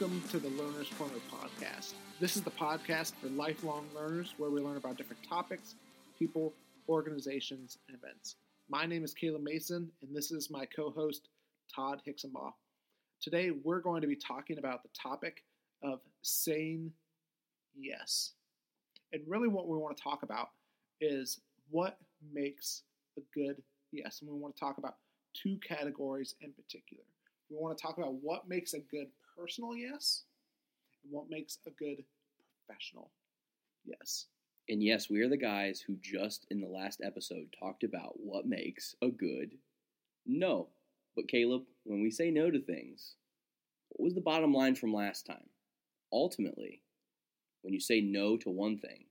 welcome to the Learner's Corner podcast. This is the podcast for lifelong learners where we learn about different topics, people, organizations, and events. My name is Caleb Mason, and this is my co host, Todd Hicksonbaugh. Today, we're going to be talking about the topic of saying yes. And really, what we want to talk about is what makes a good yes. And we want to talk about two categories in particular. We want to talk about what makes a good personal yes and what makes a good professional yes. And yes, we are the guys who just in the last episode talked about what makes a good no. But Caleb, when we say no to things, what was the bottom line from last time? Ultimately, when you say no to one thing,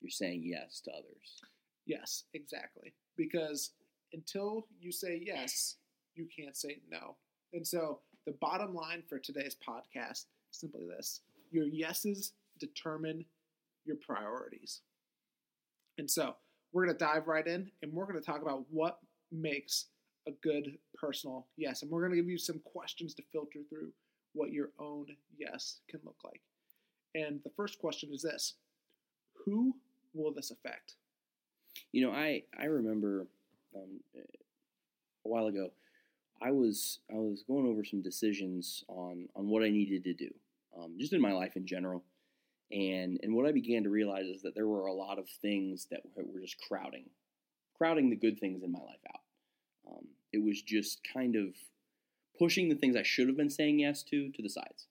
you're saying yes to others. Yes, exactly. Because until you say yes, you can't say no. And so the bottom line for today's podcast simply this your yeses determine your priorities. And so we're going to dive right in and we're going to talk about what makes a good personal yes. And we're going to give you some questions to filter through what your own yes can look like. And the first question is this Who will this affect? You know, I, I remember um, a while ago, I was I was going over some decisions on on what I needed to do, um, just in my life in general, and and what I began to realize is that there were a lot of things that were just crowding, crowding the good things in my life out. Um, it was just kind of pushing the things I should have been saying yes to to the sides,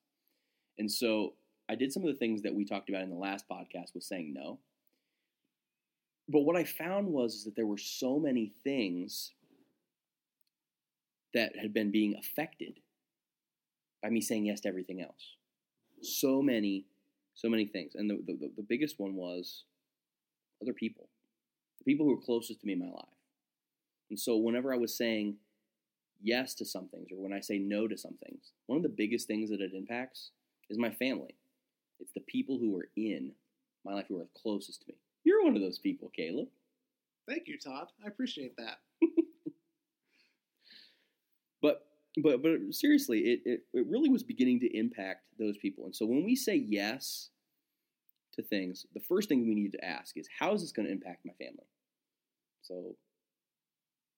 and so I did some of the things that we talked about in the last podcast with saying no. But what I found was that there were so many things that had been being affected by me saying yes to everything else. So many, so many things. And the, the, the biggest one was other people, the people who were closest to me in my life. And so whenever I was saying yes to some things or when I say no to some things, one of the biggest things that it impacts is my family. It's the people who are in my life who are closest to me. You're one of those people, Caleb. Thank you, Todd. I appreciate that. But but seriously, it, it it really was beginning to impact those people. And so when we say yes to things, the first thing we need to ask is how is this going to impact my family? So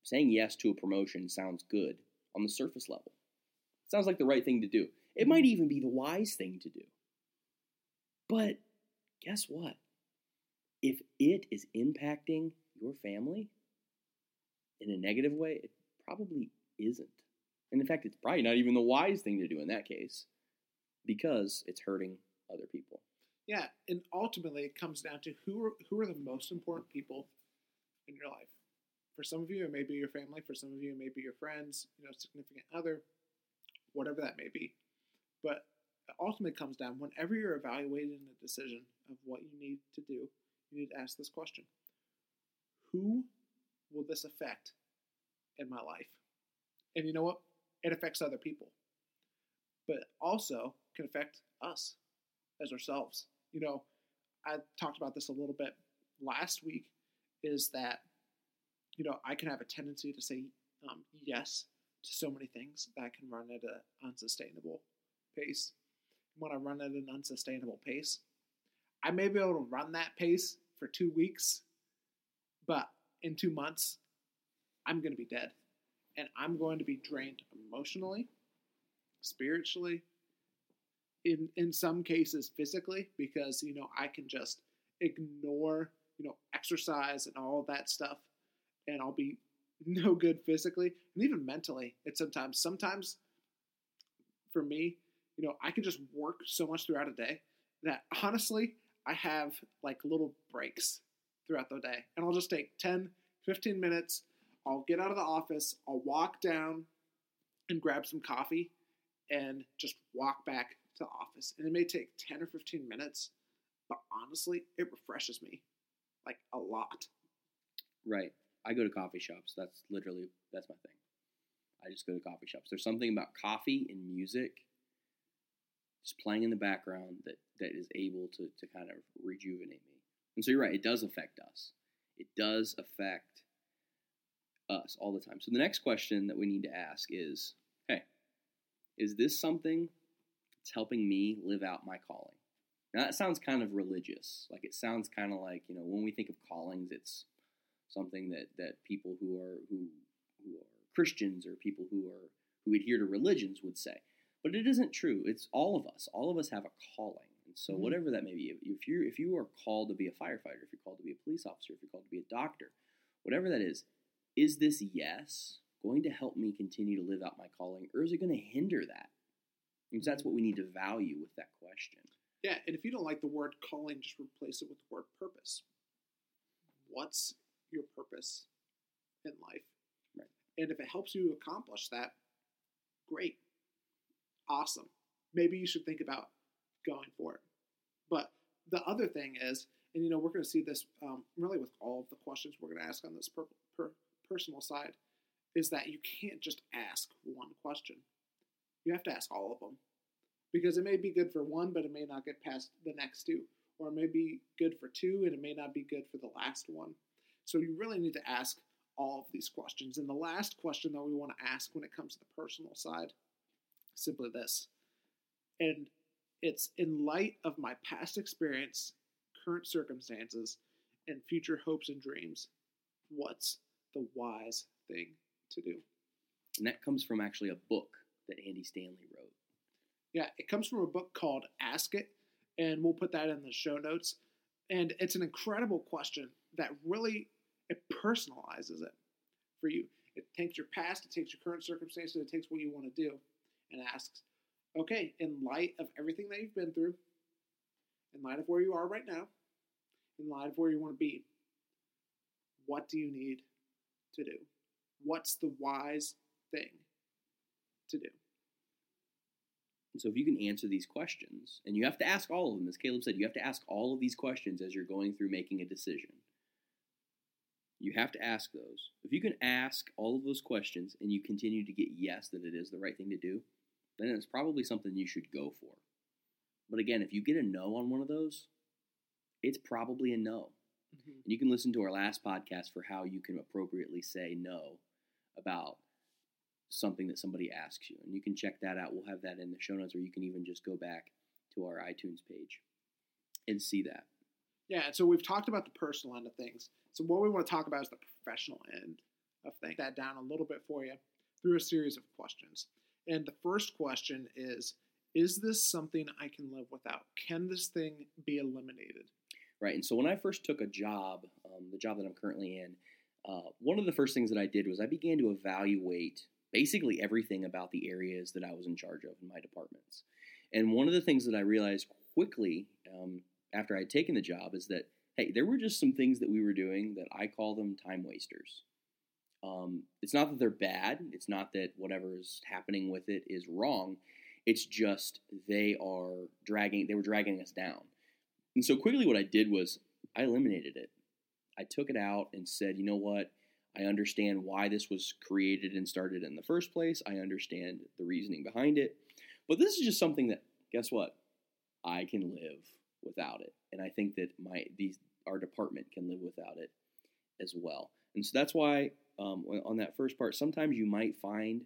saying yes to a promotion sounds good on the surface level. It sounds like the right thing to do. It might even be the wise thing to do. But guess what? If it is impacting your family in a negative way, it probably isn't. And in fact, it's probably not even the wise thing to do in that case because it's hurting other people. Yeah, and ultimately it comes down to who are, who are the most important people in your life. For some of you, it may be your family. For some of you, it may be your friends, you know, significant other, whatever that may be. But it ultimately comes down whenever you're evaluating a decision of what you need to do, you need to ask this question Who will this affect in my life? And you know what? It affects other people, but also can affect us as ourselves. You know, I talked about this a little bit last week is that, you know, I can have a tendency to say um, yes to so many things that I can run at an unsustainable pace. When I run at an unsustainable pace, I may be able to run that pace for two weeks, but in two months, I'm going to be dead. And I'm going to be drained emotionally, spiritually, in, in some cases physically, because, you know, I can just ignore, you know, exercise and all that stuff, and I'll be no good physically and even mentally. It's sometimes, sometimes for me, you know, I can just work so much throughout a day that honestly, I have like little breaks throughout the day. And I'll just take 10, 15 minutes. I'll get out of the office, I'll walk down and grab some coffee and just walk back to the office. And it may take 10 or 15 minutes, but honestly, it refreshes me like a lot. Right. I go to coffee shops. That's literally that's my thing. I just go to coffee shops. There's something about coffee and music just playing in the background that that is able to to kind of rejuvenate me. And so you're right, it does affect us. It does affect us all the time. So the next question that we need to ask is, hey, is this something that's helping me live out my calling. Now that sounds kind of religious. Like it sounds kind of like you know when we think of callings, it's something that that people who are who who are Christians or people who are who adhere to religions would say. But it isn't true. It's all of us. All of us have a calling. And so Mhm. whatever that may be, if you if you are called to be a firefighter, if you're called to be a police officer, if you're called to be a doctor, whatever that is, is this yes going to help me continue to live out my calling or is it going to hinder that? Because that's what we need to value with that question. Yeah, and if you don't like the word calling, just replace it with the word purpose. What's your purpose in life? Right. And if it helps you accomplish that, great. Awesome. Maybe you should think about going for it. But the other thing is, and you know, we're going to see this um, really with all of the questions we're going to ask on this per, per, personal side, is that you can't just ask one question. You have to ask all of them because it may be good for one, but it may not get past the next two, or it may be good for two, and it may not be good for the last one. So you really need to ask all of these questions. And the last question that we want to ask when it comes to the personal side, simply this, and it's in light of my past experience, current circumstances, and future hopes and dreams, what's the wise thing to do? And that comes from actually a book that Andy Stanley wrote. Yeah, it comes from a book called Ask It, and we'll put that in the show notes. And it's an incredible question that really it personalizes it for you. It takes your past, it takes your current circumstances, it takes what you want to do, and asks, okay, in light of everything that you've been through, in light of where you are right now, in light of where you want to be, what do you need to do? What's the wise thing to do? And so if you can answer these questions, and you have to ask all of them, as Caleb said, you have to ask all of these questions as you're going through making a decision. You have to ask those. If you can ask all of those questions and you continue to get yes that it is the right thing to do, then it's probably something you should go for. But again, if you get a no on one of those, it's probably a no. Mhm. And you can listen to our last podcast for how you can appropriately say no about something that somebody asks you. And you can check that out. We'll have that in the show notes, or you can even just go back to our iTunes page and see that. Yeah, and so we've talked about the personal end of things. So what we want to talk about is the professional end of things. That down a little bit for you through a series of questions. And the first question is Is this something I can live without? Can this thing be eliminated? Right. And so when I first took a job, um, the job that I'm currently in, uh, one of the first things that I did was I began to evaluate basically everything about the areas that I was in charge of in my departments. And one of the things that I realized quickly um, after I had taken the job is that, hey, there were just some things that we were doing that I call them time wasters. Um, it's not that they're bad, it's not that whatever is happening with it is wrong. It's just they are dragging, they were dragging us down. And so quickly, what I did was I eliminated it. I took it out and said, you know what? I understand why this was created and started in the first place. I understand the reasoning behind it. But this is just something that, guess what? I can live without it. And I think that my these our department can live without it as well. And so that's why um, on that first part, sometimes you might find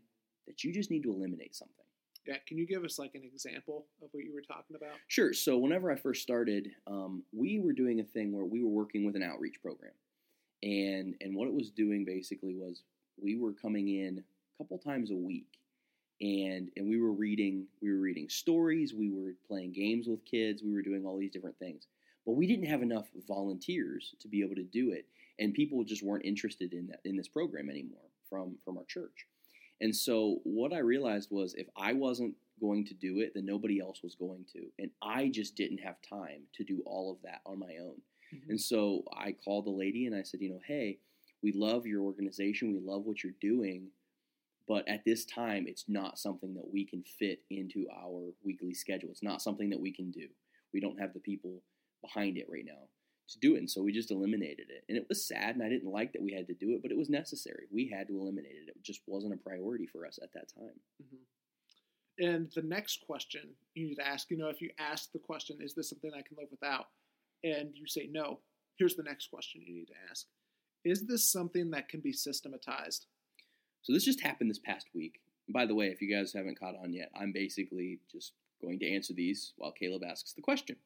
that you just need to eliminate something. Yeah, can you give us like an example of what you were talking about? Sure. So whenever I first started, um, we were doing a thing where we were working with an outreach program, and and what it was doing basically was we were coming in a couple times a week, and and we were reading we were reading stories, we were playing games with kids, we were doing all these different things, but we didn't have enough volunteers to be able to do it, and people just weren't interested in that in this program anymore from from our church. And so what I realized was if I wasn't going to do it, then nobody else was going to. And I just didn't have time to do all of that on my own. Mm-hmm. And so I called the lady and I said, you know, hey, we love your organization. We love what you're doing. But at this time, it's not something that we can fit into our weekly schedule. It's not something that we can do. We don't have the people behind it right now to do it. And so we just eliminated it. And it was sad, and I didn't like that we had to do it, but it was necessary. We had to eliminate it. It just wasn't a priority for us at that time. Mhm. And the next question you need to ask, you know, if you ask the question, is this something I can live without? And you say no, here's the next question you need to ask. Is this something that can be systematized? So this just happened this past week. And by the way, if you guys haven't caught on yet, I'm basically just going to answer these while Caleb asks the question.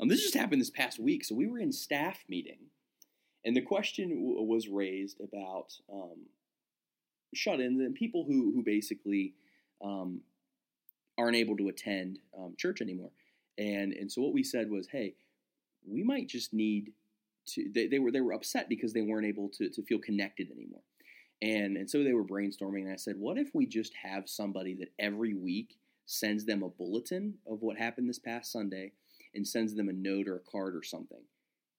Um, this just happened this past week. So we were in staff meeting, and the question w- was raised about um, shut-ins and people who who basically um, aren't able to attend um, church anymore. And and so what we said was, hey, we might just need to. They, they were they were upset because they weren't able to to feel connected anymore. And and so they were brainstorming, and I said, what if we just have somebody that every week sends them a bulletin of what happened this past Sunday, and sends them a note or a card or something,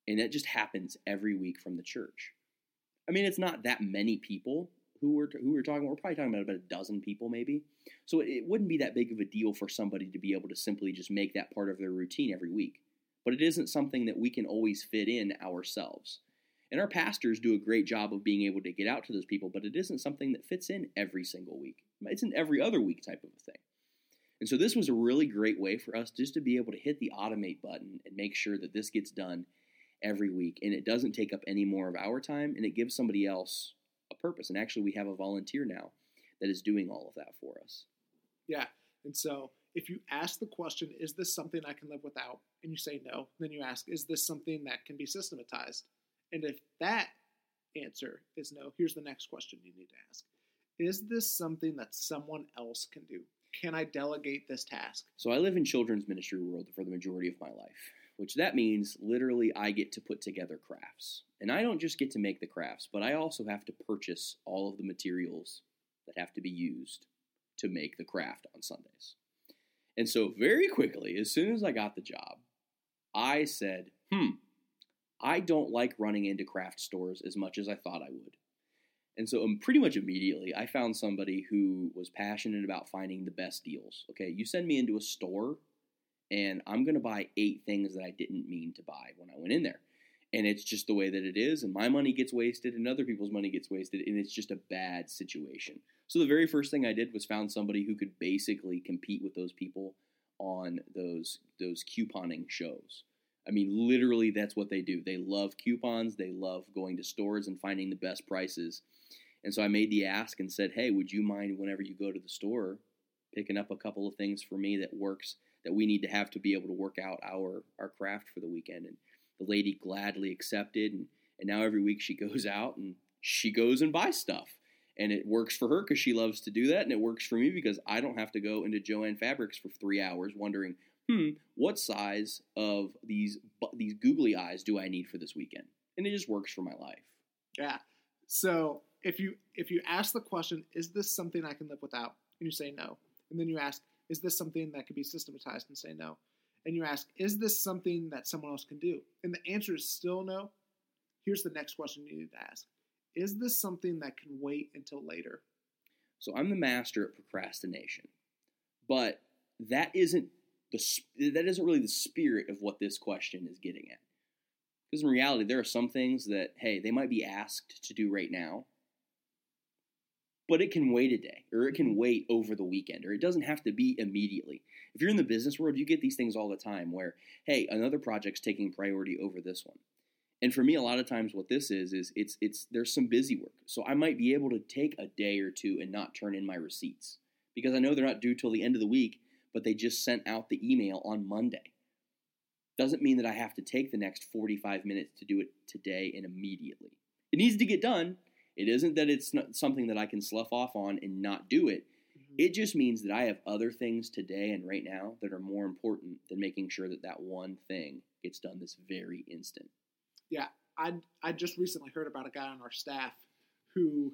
and that just happens every week from the church. I mean, it's not that many people who we're who we're talking. We're probably talking about about a dozen people, maybe. So it, it wouldn't be that big of a deal for somebody to be able to simply just make that part of their routine every week. But it isn't something that we can always fit in ourselves. And our pastors do a great job of being able to get out to those people, but it isn't something that fits in every single week. It's an every other week type of a thing. And so this was a really great way for us just to be able to hit the automate button and make sure that this gets done every week and it doesn't take up any more of our time and it gives somebody else a purpose. And actually, we have a volunteer now that is doing all of that for us. Yeah. And so if you ask the question, is this something I can live without? And you say no, then you ask, is this something that can be systematized? And if that answer is no, here's the next question you need to ask Is this something that someone else can do? Can I delegate this task? So I live in children's ministry world for the majority of my life, which that means literally I get to put together crafts. And I don't just get to make the crafts, but I also have to purchase all of the materials that have to be used to make the craft on Sundays. And so, very quickly, as soon as I got the job, I said, hmm, I don't like running into craft stores as much as I thought I would. And so, um, pretty much immediately, I found somebody who was passionate about finding the best deals. Okay, you send me into a store, and I'm going to buy eight things that I didn't mean to buy when I went in there. And it's just the way that it is, and my money gets wasted, and other people's money gets wasted, and it's just a bad situation. So, the very first thing I did was found somebody who could basically compete with those people on those those couponing shows. I mean, literally, that's what they do. They love coupons. They love going to stores and finding the best prices. And so I made the ask and said, "Hey, would you mind whenever you go to the store, picking up a couple of things for me that works that we need to have to be able to work out our our craft for the weekend?" And the lady gladly accepted, and and now every week she goes out and she goes and buys stuff. And it works for her because she loves to do that, and it works for me because I don't have to go into Joann Fabrics for three hours wondering hmm, what size of these these googly eyes do I need for this weekend? And it just works for my life. Yeah. So if you if you ask the question, is this something I can live without? And you say no. And then you ask, is this something that can be systematized? And say no. And you ask, is this something that someone else can do? And the answer is still no. Here's the next question you need to ask. Is this something that can wait until later? So I'm the master at procrastination. But that isn't the that isn't really the spirit of what this question is getting at. Because in reality, there are some things that hey, they might be asked to do right now, but it can wait a day or it can mm-hmm. wait over the weekend or it doesn't have to be immediately. If you're in the business world, you get these things all the time where hey, another project's taking priority over this one. And for me, a lot of times, what this is is it's it's there's some busy work, so I might be able to take a day or two and not turn in my receipts because I know they're not due till the end of the week, but they just sent out the email on Monday. Doesn't mean that I have to take the next 45 minutes to do it today and immediately. It needs to get done. It isn't that it's not something that I can slough off on and not do it. Mm-hmm. It just means that I have other things today and right now that are more important than making sure that that one thing gets done this very instant. Yeah, I I just recently heard about a guy on our staff who,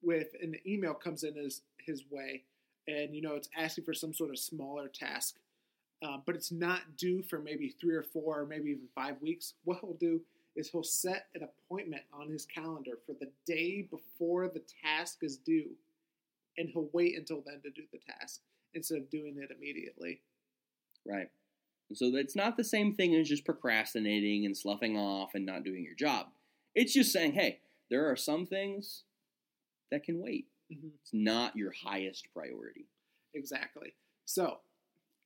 with an email comes in his his way, and you know it's asking for some sort of smaller task, uh, but it's not due for maybe three or four or maybe even five weeks. What he'll do is he'll set an appointment on his calendar for the day before the task is due, and he'll wait until then to do the task instead of doing it immediately. Right. So it's not the same thing as just procrastinating and sloughing off and not doing your job. It's just saying, hey, there are some things that can wait. Mm-hmm. It's not your highest priority. Exactly. So,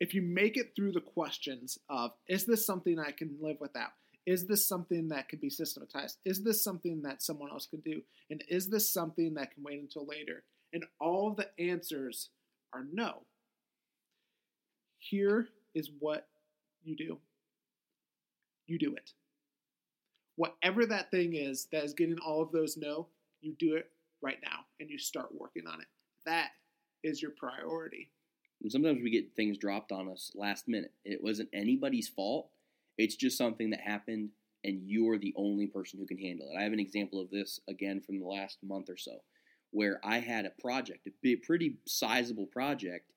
if you make it through the questions of is this something I can live without? Is this something that can be systematized? Is this something that someone else can do? And is this something that can wait until later? And all the answers are no. Here is what you do you do it. Whatever that thing is that is getting all of those no, you do it right now and you start working on it. That is your priority. And sometimes we get things dropped on us last minute. It wasn't anybody's fault. It's just something that happened and you're the only person who can handle it. I have an example of this again from the last month or so where I had a project, a pretty sizable project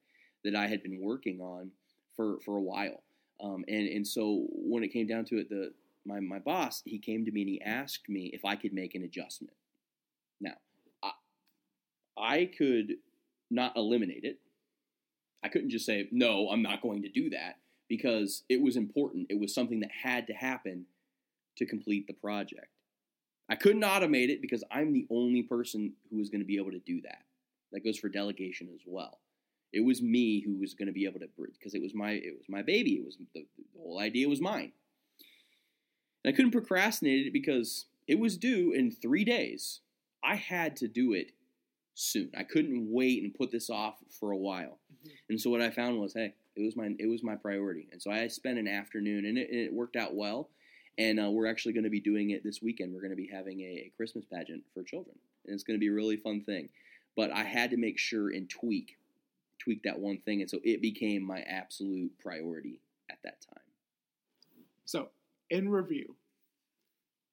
that I had been working on for, for a while. Um, and, and so when it came down to it, the, my, my boss, he came to me and he asked me if I could make an adjustment. Now, I, could not eliminate it. I couldn't just say, no, I'm not going to do that because it was important. It was something that had to happen to complete the project. I couldn't automate it because I'm the only person who is going to be able to do that. That goes for delegation as well. It was me who was going to be able to because it was my it was my baby. It was the, the whole idea was mine. And I couldn't procrastinate it because it was due in three days. I had to do it soon. I couldn't wait and put this off for a while. Mm-hmm. And so what I found was, hey, it was my it was my priority. And so I spent an afternoon, and it, and it worked out well. And uh, we're actually going to be doing it this weekend. We're going to be having a, a Christmas pageant for children, and it's going to be a really fun thing. But I had to make sure and tweak, tweak that one thing, and so it became my absolute priority at that time. So, in review,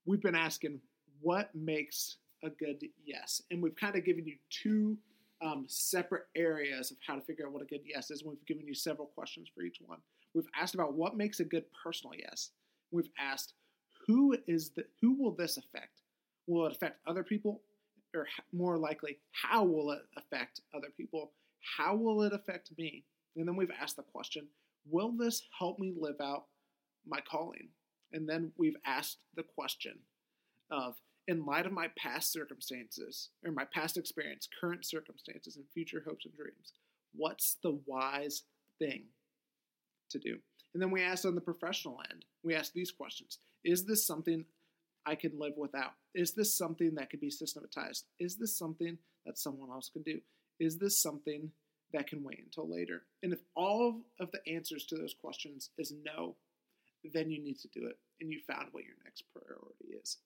we've been asking what makes a good yes, and we've kind of given you two um, separate areas of how to figure out what a good yes is. We've given you several questions for each one. We've asked about what makes a good personal yes we've asked who is the who will this affect? Will it affect other people, or more likely, how will it affect other people? How will it affect me? And then we've asked the question, will this help me live out my calling? And then we've asked the question of, in light of my past circumstances, or my past experience, current circumstances, and future hopes and dreams, what's the wise thing to do? And then we asked on the professional end, we asked these questions Is this something I can live without? Is this something that could be systematized? Is this something that someone else can do? Is this something that can wait until later? And if all of the answers to those questions is no, then you need to do it and you found what your next priority is.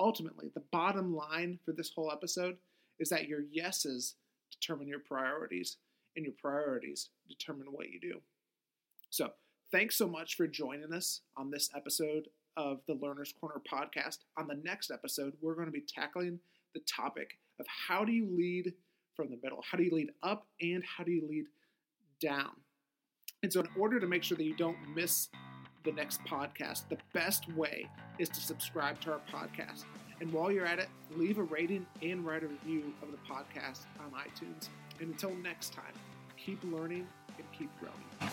Ultimately, the bottom line for this whole episode is that your yeses determine your priorities and your priorities determine what you do. So, Thanks so much for joining us on this episode of the Learner's Corner podcast. On the next episode, we're going to be tackling the topic of how do you lead from the middle? How do you lead up and how do you lead down? And so, in order to make sure that you don't miss the next podcast, the best way is to subscribe to our podcast. And while you're at it, leave a rating and write a review of the podcast on iTunes. And until next time, keep learning and keep growing.